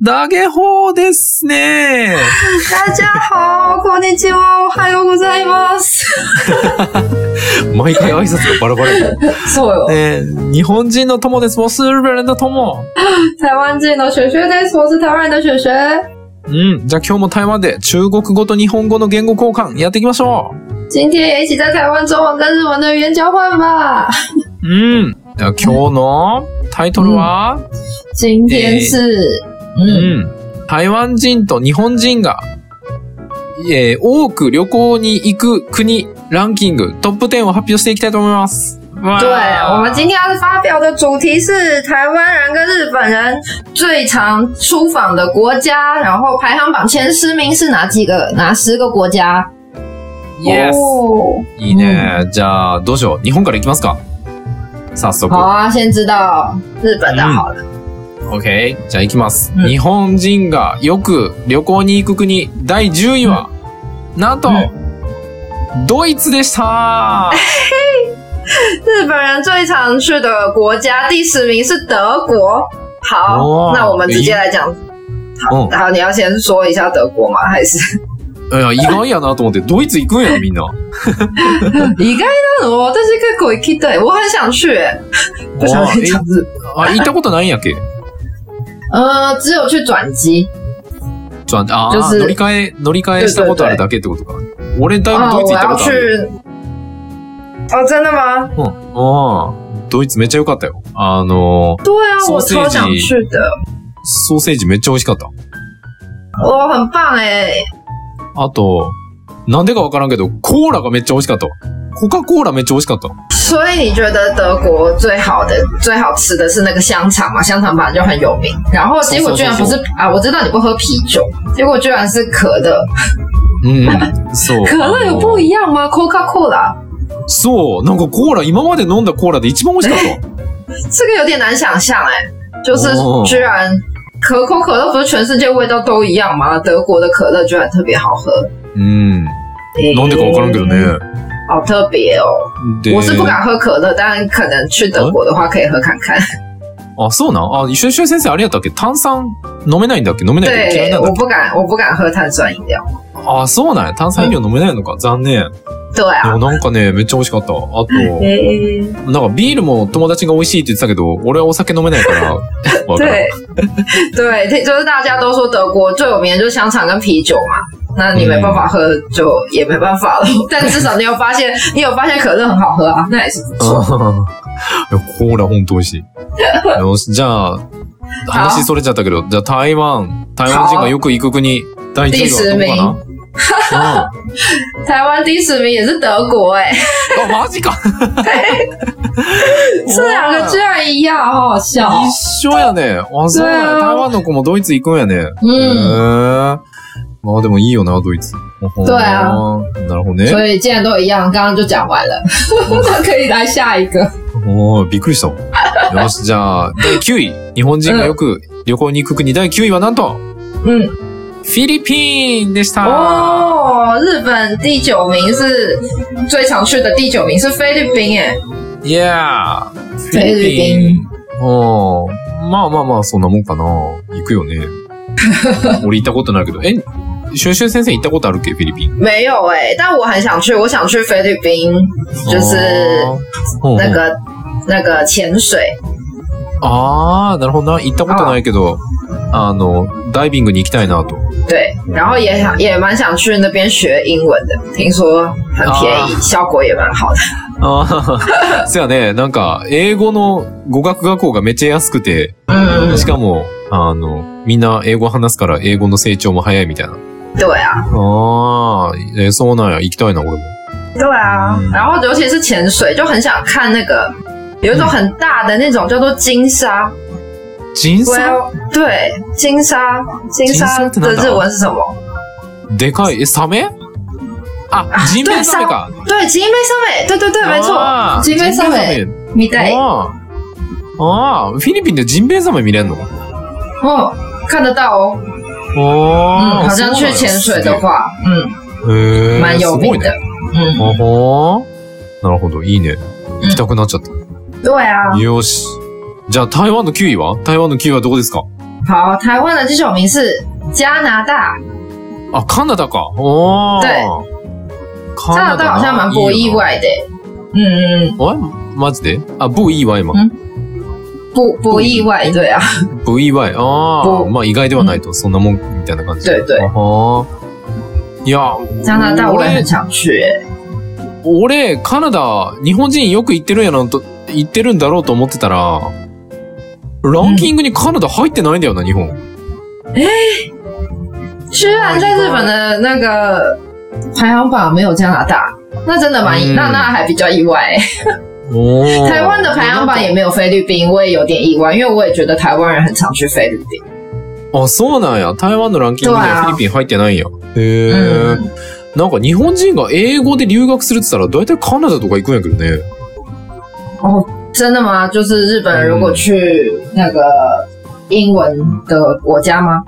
ダゲホーですね。大家好，こんにちは、おはようございます。毎回挨拶がバラバラや。そうよ。ね日本人の友です。我是日本人的友。台湾人の学学です。我是台湾人的学学。うん。じゃあ今日も台湾で中国語と日本語の言語交換やっていきましょ今天也一起在台湾中文跟日文的语言交换吧。う。うん。じゃあ今日のタイトルは、今天是，う嗯，ん。台湾人と日本人が、えー多く旅行に行く国ランキングトップ10を発表していきたいと思います。对，我们今天要发表的主题是台湾人跟日本人最常出访的国家，然后排行榜前十名是哪几个？哪十个国家？Yes! 哦いいね。じゃあ、どうしよう。日本から行きますか早速。好啊，先知道日本的好了。OK。じゃあ行きます。うん日本人がよく旅行に行く国第10位は、なんと、ドイツでした 日本人最常去的国家第十名是德国。好，哇那我们直接来讲。好，你要先说一下德国吗？还是？いや、意外やなと思って、ドイツ行くんや、みんな。意外なの？但是結構行きたい。我很想去、欸，不想去。あ、行ったことないんやっけ？呃，只有去转机。转あー、就是乗り換え、乗り換えしたことあるだけってことか。俺だいぶ哦，ドイツ行ったことある。去。哦，真的吗？うん。ああ、ドイツめっちゃ良かったよ。あのー、对啊，我ソーセージ超想去的。ソーセージめっちゃ美味しかった。我很棒哎、あと、なんでかわからんけど、コーラがめっちゃ美味しかった。コカ・コーラめっちゃ美味しかった。所以你觉得德国最好的、最好吃的是那个香肠嘛？香肠本来就很有名，然后结果居然不是啊！我知道你不喝啤酒，结果居然是可乐。うん。そう。可乐有不一样吗？Coca Cola そう。なんかコーラ、今まで飲んだコーラで一番美味しかった。这个有点难想象哎、就是哦居然可口可乐不是全世界味道都一样吗？德国的可乐居然特别好喝，うん。诶なんでかわからんけどね。好特别哦！で、我是不敢喝可乐，但可能去德国的话可以喝看看。あ、そうなん？あ、一緒一緒先生あれやったっけ？炭酸飲めないんだっけ？飲めない？んだっけ我不敢，我不敢喝碳酸饮料。あ、そうなんや。炭酸飲料飲めないのか？残念。对で啊も，なんかね、めっちゃ美味しかった。あと、诶、なんかビールも友達が美味しいって言ってたけど、俺はお酒飲めないから。对对，就是大家都说德国最有名的就是香肠跟啤酒嘛，那你没办法喝就也没办法了。但至少你有发现，你有发现可乐很好喝啊，那也是不错。コーラほんと美味しい。よし、じゃあ、話それちゃったけど、じゃあ台湾、台湾人がよく行く国、第1位はどこかな台湾第十名也是德国哎、うんあ、マジか这两个居然一样，好好笑哦。一緒やね。あ、そうや。台湾の子もドイツ行くんやね。へ嗯，ーまあでもいいよな、ドイツ。对啊なるほどね。所以既然都一样，刚刚就讲完了，那 可以来下一个。おーびっくりした。よし、じゃあ、第9位。日本人がよく旅行に行く国第9位はなんと、嗯，フィリピンでした。哦，日本第九名是最常去的第九名是菲律宾哎，いやー、フィ菲律リピン。宾。おーまあまあまあ、そんなもんかな。行くよね。俺行ったことないけど。え、シュンシュン先生行ったことあるっけフィリピン。没有哎、但我很想去，我想去菲律宾，就是那个、那个潜水。あー、なるほどな。行ったことないけど、あの、ダイビングに行きたいなと。对，然后也想也蛮想去那边学英文的，听说很便宜，效果也蛮好的。ああ、そやね。なんか、英語の語学学校がめっちゃ安くて、しかも、あの、みんな英語話すから英語の成長も早いみたいな。对啊，ああ、えーそうなんや。行きたいな、俺も。对啊，嗯然后尤其是潜水，就很想看那个有一种很大的那种叫做金沙。人生 Well，对，金沙，金沙金沙ってなんだ的日文是什么？でかい。サメあ、ジンベエザメか。对，金杯上美，对对对，没错，ジンベエザメ。米袋，ああ。あ、フィリピンでジンベエザメ見れんの哦，看得到哦。あ嗯，好像去潜水的话，嗯，へえ。蛮有名的。嗯，あはなるほど。いいね。行きたくなっちゃった。对啊，よし。じゃあ台湾の9位は？台湾の9位はどこですか？好，台湾的第九名是加拿大，あ、カナダか。おー。对カ加拿大好像蛮不意。外的。嗯嗯，え？マジで？あ、不意外嘛。嗯？不不意外，对啊，不意外。あまあ意外ではないと、そんなもんみたいな感じ。对对，いや、加拿大我也很俺、想去、欸。俺、カナダ、日本人よく行ってるんやなと、行ってるんだろうと思ってたら、ランキングにカナダ入ってないんだよな、日本。居然在日本的那个排行榜没有加拿大，那真的蛮那那还比较意外、台湾的排行榜也没有菲律宾，我也有点意外，因为我也觉得台湾人很常去菲律宾。あ、そうなんや。台湾のランキングにはフィリピン入ってないんや。へえ、嗯，なんか日本人が英語で留学するって言ったら、大体カナダとか行くんやけどね。哦，真的吗？就是日本人如果去那个英文的国家吗？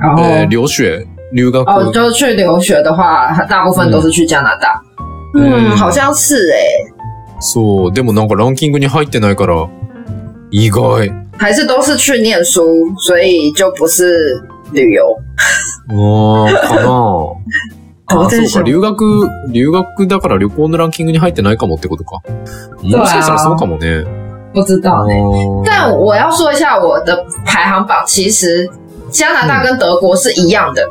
然后、えー、留学、留学？哦，就是去留学的话，大部分都是去加拿大。嗯嗯，好像是哎、そう。でもなんかランキングに入ってないから、意外。还是都是去念书，所以就不是旅游。あー、かな あ、そうか。留学、留学だから旅行のランキングに入ってないかもってことか。もしかしたらそうかもね。不知道呢。あー但我要说一下我的排行榜，其实加拿大跟德国是一样的，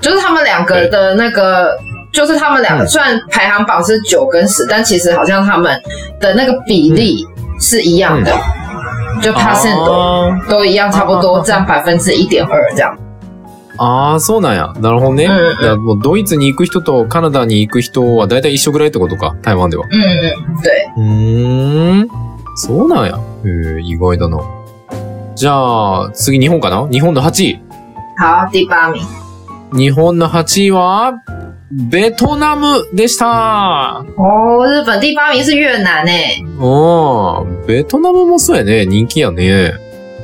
就是他们两个的那个，就是他们两个嗯虽然排行榜是九跟十，但其实好像他们的那个比例是一样的，就 percent 都一样，差不多占百分之一点二这样。あー、そうなんや。なるほどね。うんもうドイツに行く人とカナダに行く人は大体一緒ぐらいってことか。台湾では。嗯嗯，对，うーん。そうなんや。へえ、意外だな。じゃあ、次日本かな？日本の8位。好，第八名。日本の8位は、ベトナムでした。哦，日本第八名是越南诶。あー、ベトナムもそうやね。人気やね。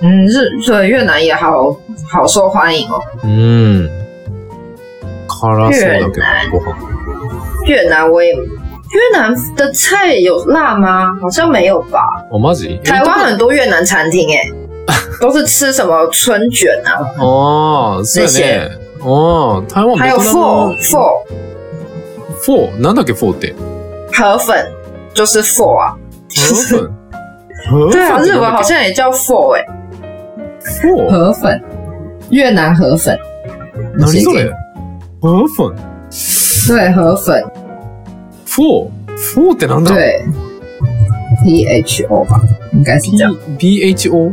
嗯，日对越南也好好受欢迎哦。うん。辛そうだけど、ご飯。越南我也，越南的菜有辣吗？好像没有吧。あ、マジ？台湾很多越南餐厅诶，都是吃什么春卷啊，ああ、そうやね。ああ、台湾、还有ベトナ pho ム。pho フォーなんだっけ、フォーって？河粉，就是 pho 啊。河粉？河 对啊，日本好像也叫诶，フォー河粉，越南河粉。何それ？河粉？对，河粉，フォーフォーってなんだ？对， P H O 吧，应该是这样。B ?BHO?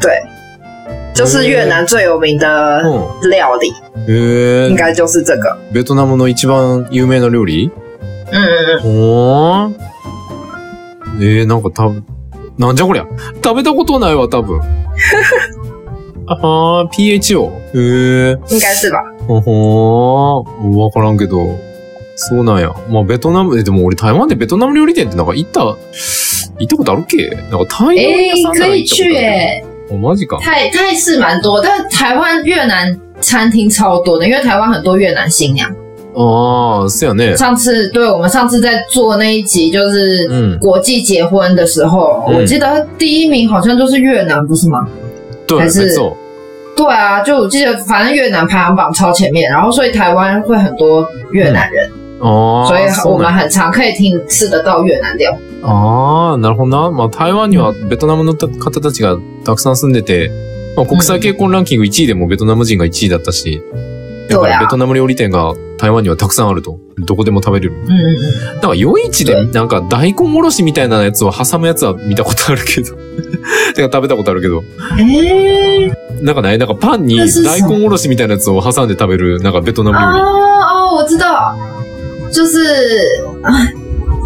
对，就是越南最有名的うん。料理，へえ。应该就是这个。ベトナムの一番有名な料理？嗯嗯嗯，おー。えー、なんか多分、なんじゃこりゃ？食べたことないわ、多分。あー、PHO。へえ。应该是吧。ほほー。わからんけど。そうなんや。まあ、ベトナム、えでも俺台湾でベトナム料理店ってなんか行った、行ったことあるっけ？なんか台湾屋さんなら行ったことある。诶，お、マジか。泰泰式蛮多，但台湾越南餐厅超多的，因为台湾很多越南新娘。あー、そうやね。上次对我们上次在做那一集就是嗯国际结婚的时候，嗯我记得第一名好像就是越南，不是吗？对、还是没错。对啊，就我记得，反正越南排行榜超前面，然后所以台湾会很多越南人， あー、所以我们很常可以听吃得到越南料。ああ、なるほどな。まあ、台湾にはベトナムの方たちがたくさん住んでて、まあ、国際結婚ランキング1位でもベトナム人が1位だったし、だからベトナム料理店が台湾にはたくさんあると。どこでも食べれる。嗯嗯なんか夜市でなんか大根おろしみたいなやつを挟むやつは見たことあるけど。てか食べたことあるけど。嗯，诶、なんかね、なんかパンに大根おろしみたいなやつを挟んで食べる、なんかベトナム料理。哦哦，我知道，就是啊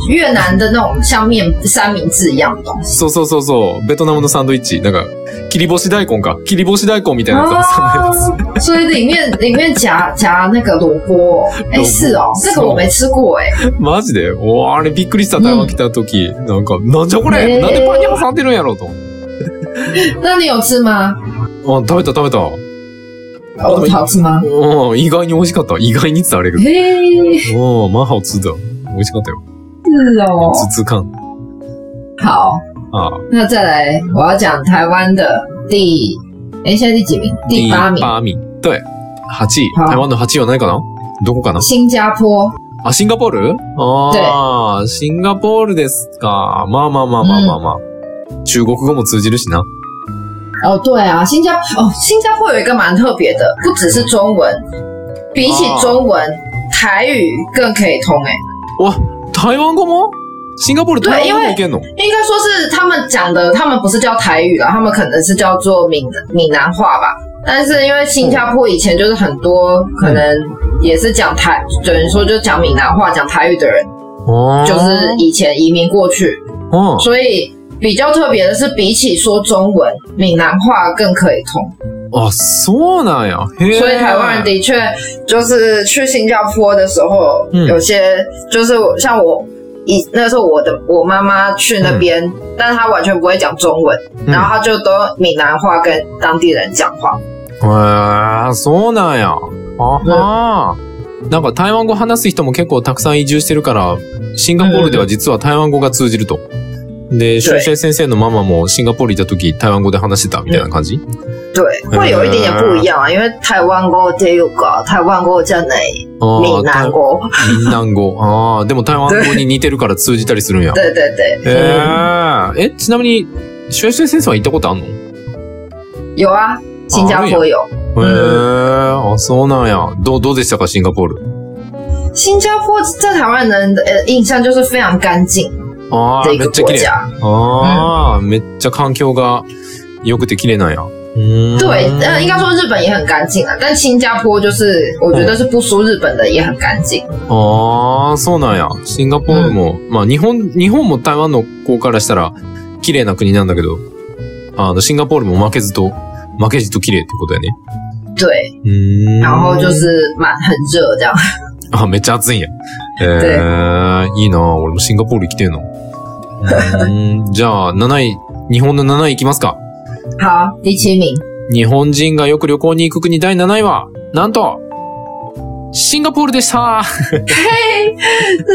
越南的那种像面三明治一样的东西。そうそうそうそう。ベトナムのサンドイッチ。なんか、切り干し大根か。切り干し大根みたいなやつ挟むやつ。哦，所以里面里面夹夹那个萝卜，哎、萝卜是哦，这个我没吃过哎、マジで？おーあれびっくりした、台湾来た時。なんか、なんじゃこれ、えーなんでパンに挟んでるんやろうと。那你有吃吗？あ、食べた食べた。哦，好吃吗？うん、意外に美味しかった。意外にってあれやけ嘿，ど。うん、まあ好吃だ。美味しかったよ。是哦。つつかん。好，あ那再来，我要讲台湾的第哎，现在第几名？第八名。八名。对。8位。好台湾の8位は何かな？どこかな？新加坡，あ、シンガポールああ、シンガポールですか。まあまあまあまあまあまあ。中国語も通じるしな。哦，对啊，新加哦，新加坡有一个蛮特别的，不只是中文，比起中文，台语更可以通哎。わ、台湾語もシンガポール台湾語もいけんの应该说是他们讲的，他们不是叫台语啦，他们可能是叫做闽闽南话吧。但是因为新加坡以前就是很多可能也是讲台，等于说就讲闽南话、讲台语的人，哦就是以前移民过去，哦所以 比较特别的是，比起说中文，闽南话更可以通。あ、そうなんや。所以台湾人的确就是去新加坡的时候，嗯有些就是像我以那时候我的我妈妈去那边，但是她完全不会讲中文，嗯然后她就都闽南话跟当地人讲话。へえ、そうなんや。あはーなんか台湾語話す人も結構たくさん移住してるから、シンガポールでは実は台湾語が通じると。で、シュシェ先生のママもシンガポール行った時台湾語で話してたみたいな感じ？对，会有一点点不一样啊，因为台湾語っていうか台湾語じゃないあ闽南語。台闽南語。ああ、でも台湾語に似てるから通じたりするんや。对对对，へ嗯え。え、ちなみに、シュシェ先生は行ったことあんの？有啊，新加坡有。へえ、あ、そうなんや。どう、どうでしたか、シンガポール？新加坡在台湾人的呃印象就是非常干净ああ、めっちゃ綺麗。ああ、めっちゃ環境が良くて綺麗なんや。うーん对，呃，应该说日本也很干净啊，但新加坡就是我觉得是不输日本的，也很干净。ああ、そうなんや。シンガポールも、まあ日本、日本も台湾の子からしたら綺麗な国なんだけど、あの、シンガポールも負けずと、負けじと綺麗ってことやね。对，うーん。然后就是蛮很热这样。あ、めっちゃ暑いんや。えー、いいな俺もシンガポール来てんの。うーん じゃあ、7位、日本の7位行きますか。好，第七名，日本人がよく旅行に行く国第7位は、なんと、シンガポールでした 日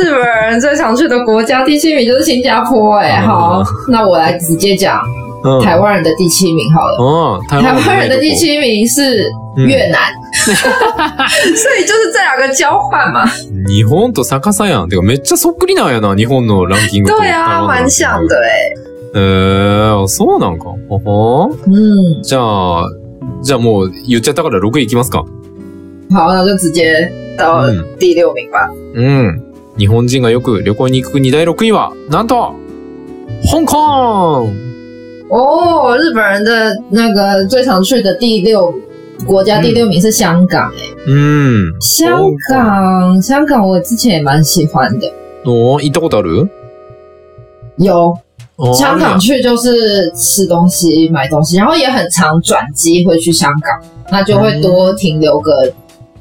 本人最常去的国家第七名就是新加坡、哎、嗯好，那我来直接讲うん。台湾人的第七名好了。うん。台台湾湾人的第七七名是越南，所以就是这两个交换嘛。日本と逆さやん。てかめっちゃそっくりなんやな、日本のランキングと。对啊，蛮像的。哎、えー、そうなんか。ほほー嗯，じゃあ、じゃあもう言っちゃったから6位行きますか。好，那就直接到うん。第六名吧。うん。日本人がよく旅行に行く国第6位は、なんと、香港哦，日本人的那个最常去的第六国家第六名是香港、哎、うん。香港，香港我之前也蛮喜欢的。お行ったことある有お香港去就是吃东西、买东西，然后也很常转机会去香港，那就会多停留个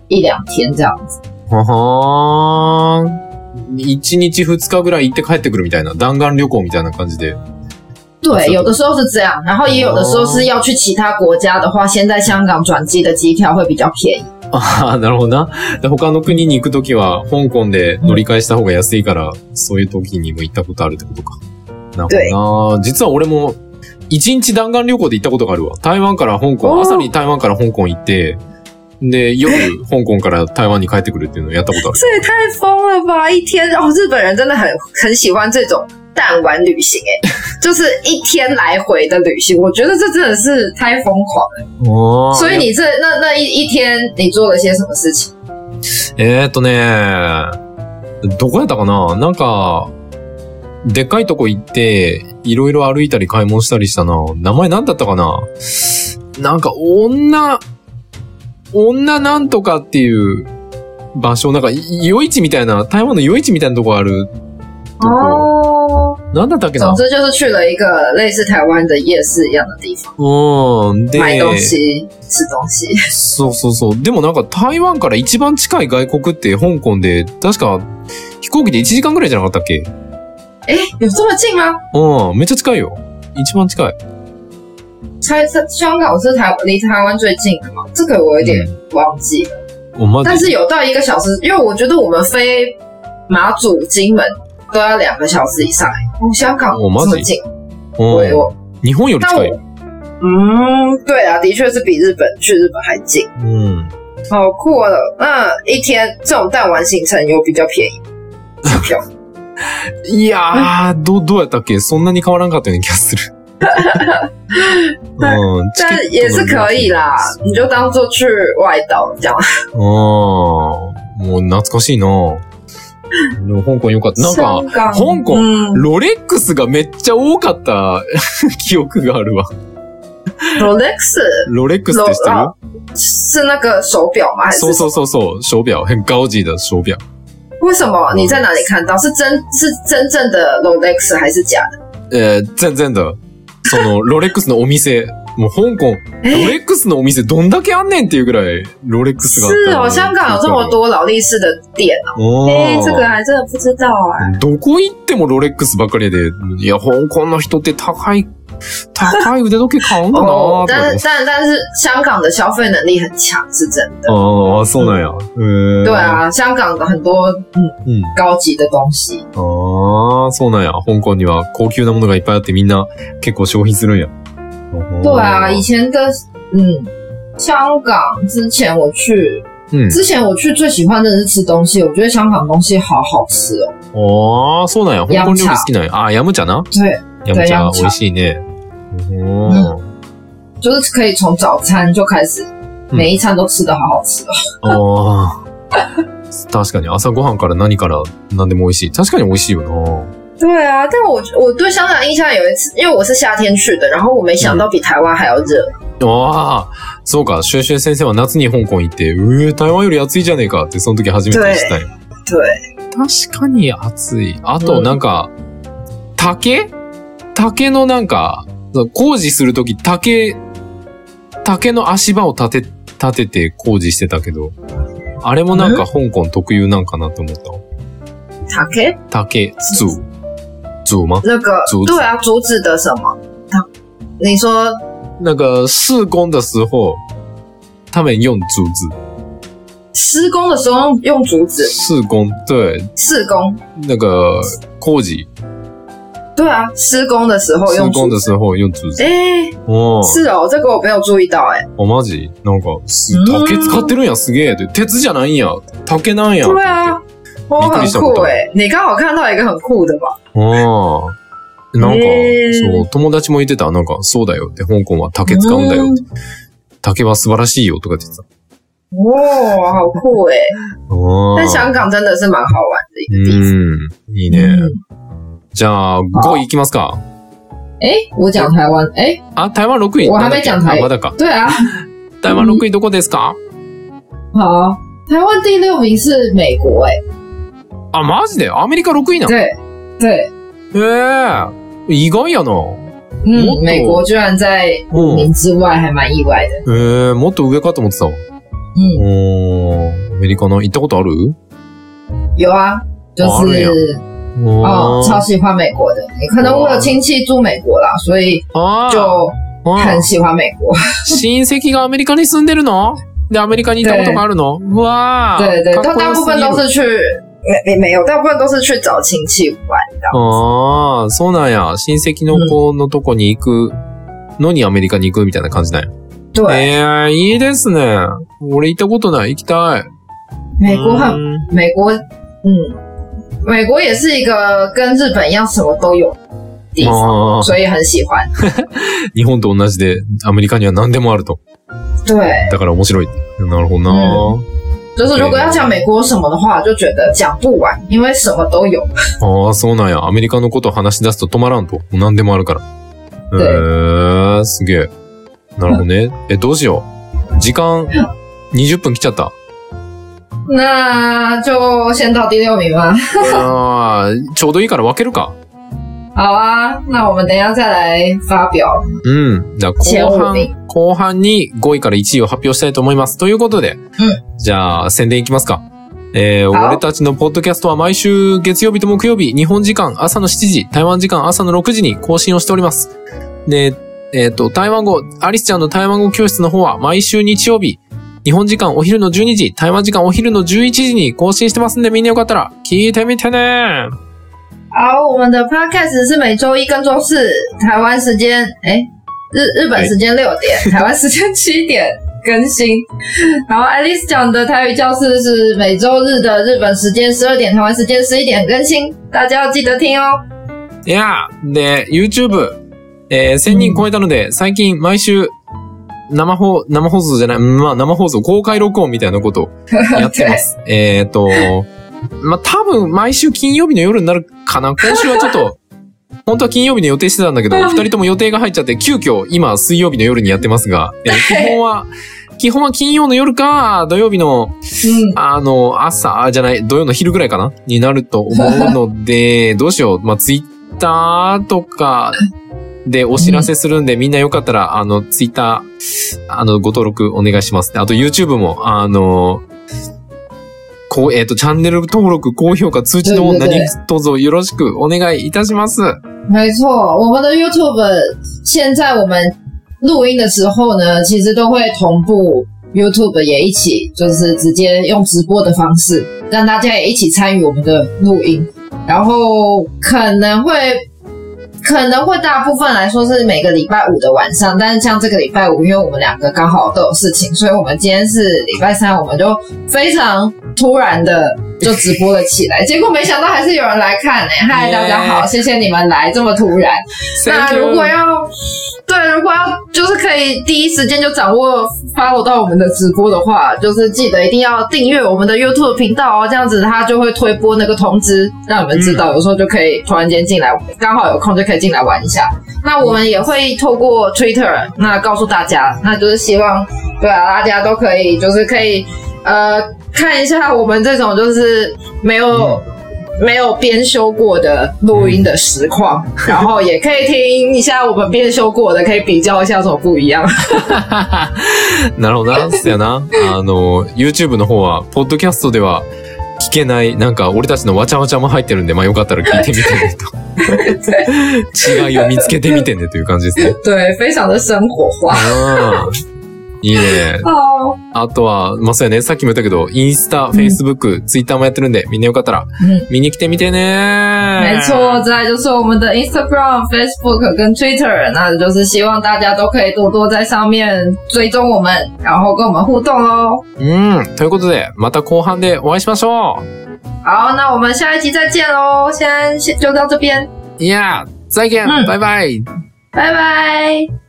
一两天这样子。ははーん。1日2日ぐらい行って帰ってくるみたいな、弾丸旅行みたいな感じで。 对，有的时候是这样，然后也有的时候是要去其他国家的话，先在香港转机的机票会比较便宜。ああ、なるほどな。で他の国に行くときは、香港で乗り換えした方が安いから、そういう時にも行ったことあるってことか。なるほどな。実は俺も、1日弾丸旅行で行ったことがあるわ。台湾から香港、朝に台湾から香港行って、で、夜、香港から台湾に帰ってくるっていうのをやったことある。这也太疯了吧！一天哦，日本人真的很很喜欢这种弹丸旅行，哎，就是一天来回的旅行。我觉得这真的是太疯狂了。あー所以你这那那一一天你做了些什么事情？えーっとね、どこやったかな？なんか、でっかいとこ行って、いろいろ歩いたり買い物したりしたな。名前なんだったかな？なんか、女、女なんとかっていう場所、なんか、い夜市みたいな、台湾の夜市みたいなとこあるとこ。哦，なんだったっけな总之就是去了一个类似台湾的夜市一样的地方，うん。で、买东西、吃东西。そうそうそう。でもなんか台湾から一番近い外国って香港で、確か飛行機で1時間ぐらいじゃなかったっけ？哎，有这么近吗？うん、めっちゃ近いよ。一番近い。才香港是台离台湾最近的嘛？这个我有点忘记了，お、マジ？但是有到一个小时，因为我觉得我们飞马祖、金门都要两个小时以上。哦，香港这么近，うん我我日本より近い。嗯，对啊，的确是比日本去日本还近，うん。好酷了。那一天这种弹丸行程有比较便宜机票？いやー、どう、どうやったっけ？そんなに変わらんかったような気がする。うん。チケットの但也是可以啦，你就当做去外岛这样。あー、もう懐かしいな でも香港よかった。なんか、香港ロレックスがめっちゃ多かった 記憶があるわ。，Rolex ロレックスって知ってる？ロ是那个手表吗？そうそうそうそう、手表。很高级的手表。为什么？你在哪里看到？是真是真正的 Rolex 还是假的？えー、全然だ。その、ロレックスのお店。もう香港、ロレックスのお店どんだけあんねんっていうぐらい、ロレックスがあった是哦，香港有这么多劳力士的店哦。哎、这个还真的不知道啊。どこ行ってもロレックスばっかりで、いや、香港の人って高い、高い腕時計買うんだな哦ー、と か但是但但是香港的消费能力很强，是真的。ああ、そうなんや。へー对。あ，香港的很多嗯うん。高级的东西。ああ、そうなんや。香港には高級なものがいっぱいあってみんな結構消費するんや。对啊，以前的嗯，香港之前我去，うん。之前我去最喜欢的是吃东西，我觉得香港东西好好吃哦。ああ、そうなんや。香港料理好きなんや。あ、ヤムチャな？对，ヤムチャ美味しいね。お就是可以从早餐就开始，嗯每一餐都吃的好好吃哦。ああ。確かに朝ごはんから何から何でも美味しい。確かに美味しいよな。对啊，但我我对香港印象有一次，因为我是夏天去的，然后我没想到比台湾还要热。ああ、そうか。シュ先生は夏に香港行って、うえ、台湾より暑いじゃねえかって、その時初めて知ったよ。对，確かに暑い。あと、なんか、竹？竹のなんか、工事するとき、竹、竹の足場を立て、立てて工事してたけど、あれもなんか香港特有なんかなと思った竹、竹、竹吗那个竹对啊，竹子的什么？它你说那个施工的时候，他们用竹子。施工的时候用竹子施工，对，施工？那个工事，对啊，施工的时候用竹子。工的时候用竹子。哎、おー是哦，这个我没有注意到哎、あ、マジなんか、竹使ってるんや、すげえ。で鉄じゃないんや。竹なんや。对啊，哦，很酷哎、你刚好看到一个很酷的吧？ああ。なんか、へーそう、友達も言ってた。なんか、そうだよって、香港は竹使うんだよって。竹は素晴らしいよとか言ってた。哇，好酷哎、あ但香港真的是蛮好玩的一个地方。うん。いいね。じゃあ、5位いきますか。哎、我讲台湾？哎、あ、台湾6位。我还没讲台あまだか。对啊，台湾6位どこですか？好，台湾第六名是美国哎、あ、マジで？アメリカ6位なの？对对，ええ。意外やな。もっ嗯，と？美国居然在五名之外，还蛮意外的。ええもっと上かと思ってたわ。嗯，おー、アメリカの行ったことある？有啊，就哦是哦，超喜欢美国的。可能我有亲戚住美国啦，所以あー。就あー很喜欢美国。親戚がアメリカに住んでるの？で、アメリカに行ったことがあるの？うわー。对对，かっこ他大部分都是去没没没有，大部分都是去找亲戚玩的。ああ、そうなんや。親戚の子のとこに行く？のにアメリカに行くみたいな感じなんや。对，ええいいですね。俺行ったことない。行きたい。美国很うん美国，嗯，美国也是一个跟日本一样什么都有的地方，所以很喜欢。日本と同じで、アメリカには何でもあると。对，だから面白い。なるほどな。就是如果要讲美国有什么的话，我就觉得讲不完，因为什么都有。ああ、そうなんや。アメリカのこと話し出すと止まらんと。もう何でもあるから。え、すげえ。なるほどね。え、どうしよう。時間、20分来ちゃった。那就先到第六名吧。ああ、ちょうどいいから分けるか。好啊，那我们等一下再来发表。うん。じゃあ前後半後半に5位から1位を発表したいと思います。ということで、じゃあ宣伝いきますか。えー、好俺たちのポッドキャストは毎週月曜日と木曜日、日本時間朝の7時、台湾時間朝の6時に更新をしております。で、えっ、と、台湾語、アリスちゃんの台湾語教室の方は毎週日曜日、日本時間お昼の12時、台湾時間お昼の11時に更新してますんで、みんなよかったら聞いてみてね好，我们的 podcast 是每周一跟周四台湾时间，哎，日日本时间六点，台湾时间七点更新。然后 Alice 讲的台语教室是每周日的日本时间十二点，台湾时间十一点更新，大家要记得听哦。いや、で、YouTube、えー、1000人超えたので、最近毎週、生放、生放送じゃない、うんまあ生放送、公開録音みたいなことを やってます。えっと、まあ多分毎週金曜日の夜になるかな。今週はちょっと、本当は金曜日の予定してたんだけど、二人とも予定が入っちゃって、急遽今水曜日の夜にやってますが、えー基本は、基本は金曜の夜か、土曜日の嗯，あの、朝、じゃない、土曜の昼ぐらいかな？になると思うので、どうしよう。まあ、ツイッターとかでお知らせするんで、みんなよかったら、あの、ツイッター、あの、ご登録お願いします。あと、YouTube も、あの、こう、えっ、と、チャンネル登録、高評価、通知の何卒よろしくお願いいたします。没错，我们的 YouTube 现在我们录音的时候呢，其实都会同步 YouTube 也一起，就是直接用直播的方式，让大家也一起参与我们的录音。然后可能会可能会大部分来说是每个礼拜五的晚上，但是像这个礼拜五，因为我们两个刚好都有事情，所以我们今天是礼拜三，我们就非常突然的就直播了起来。结果没想到还是有人来看呢、嗨，大家好，谢谢你们来这么突然。那如果要对，如果要就是可以第一时间就掌握 follow 到我们的直播的话，就是记得一定要订阅我们的 YouTube 频道哦，这样子它就会推播那个通知，让你们知道，有时候就可以突然间进来，刚好有空就可以进来玩一下。那我们也会透过 Twitter 那告诉大家，那就是希望对啊，大家都可以就是可以呃看一下我们这种就是没有。没有编修过的录音的实况，然后也可以听一下我们编修过的，可以比较一下有什么不一样。なるほどな。そやな。あの、YouTube の方は、ポッドキャストでは 聞けない、なんか俺たちのわちゃわちゃも入ってるんで、まあよかったら聞いてみてねと。違いを見つけてみてねという感じですね。对，非常的生活化。うん。いいね。好，あとは、まあそうやね。さっきも言ったけど、インスタ、フェイスブック、ツイッターもやってるんで、みんなよかったら嗯，見に来てみてね。没错，再来就是我们的 Instagram、Facebook 跟 Twitter，那就是希望大家都可以多多在上面追踪我们，然后跟我们互动哦。うん。ということで、また後半でお会いしましょ好，那我们下一集再见喽，先先就到这边，う。いや、再見、うんバイバイ拜拜。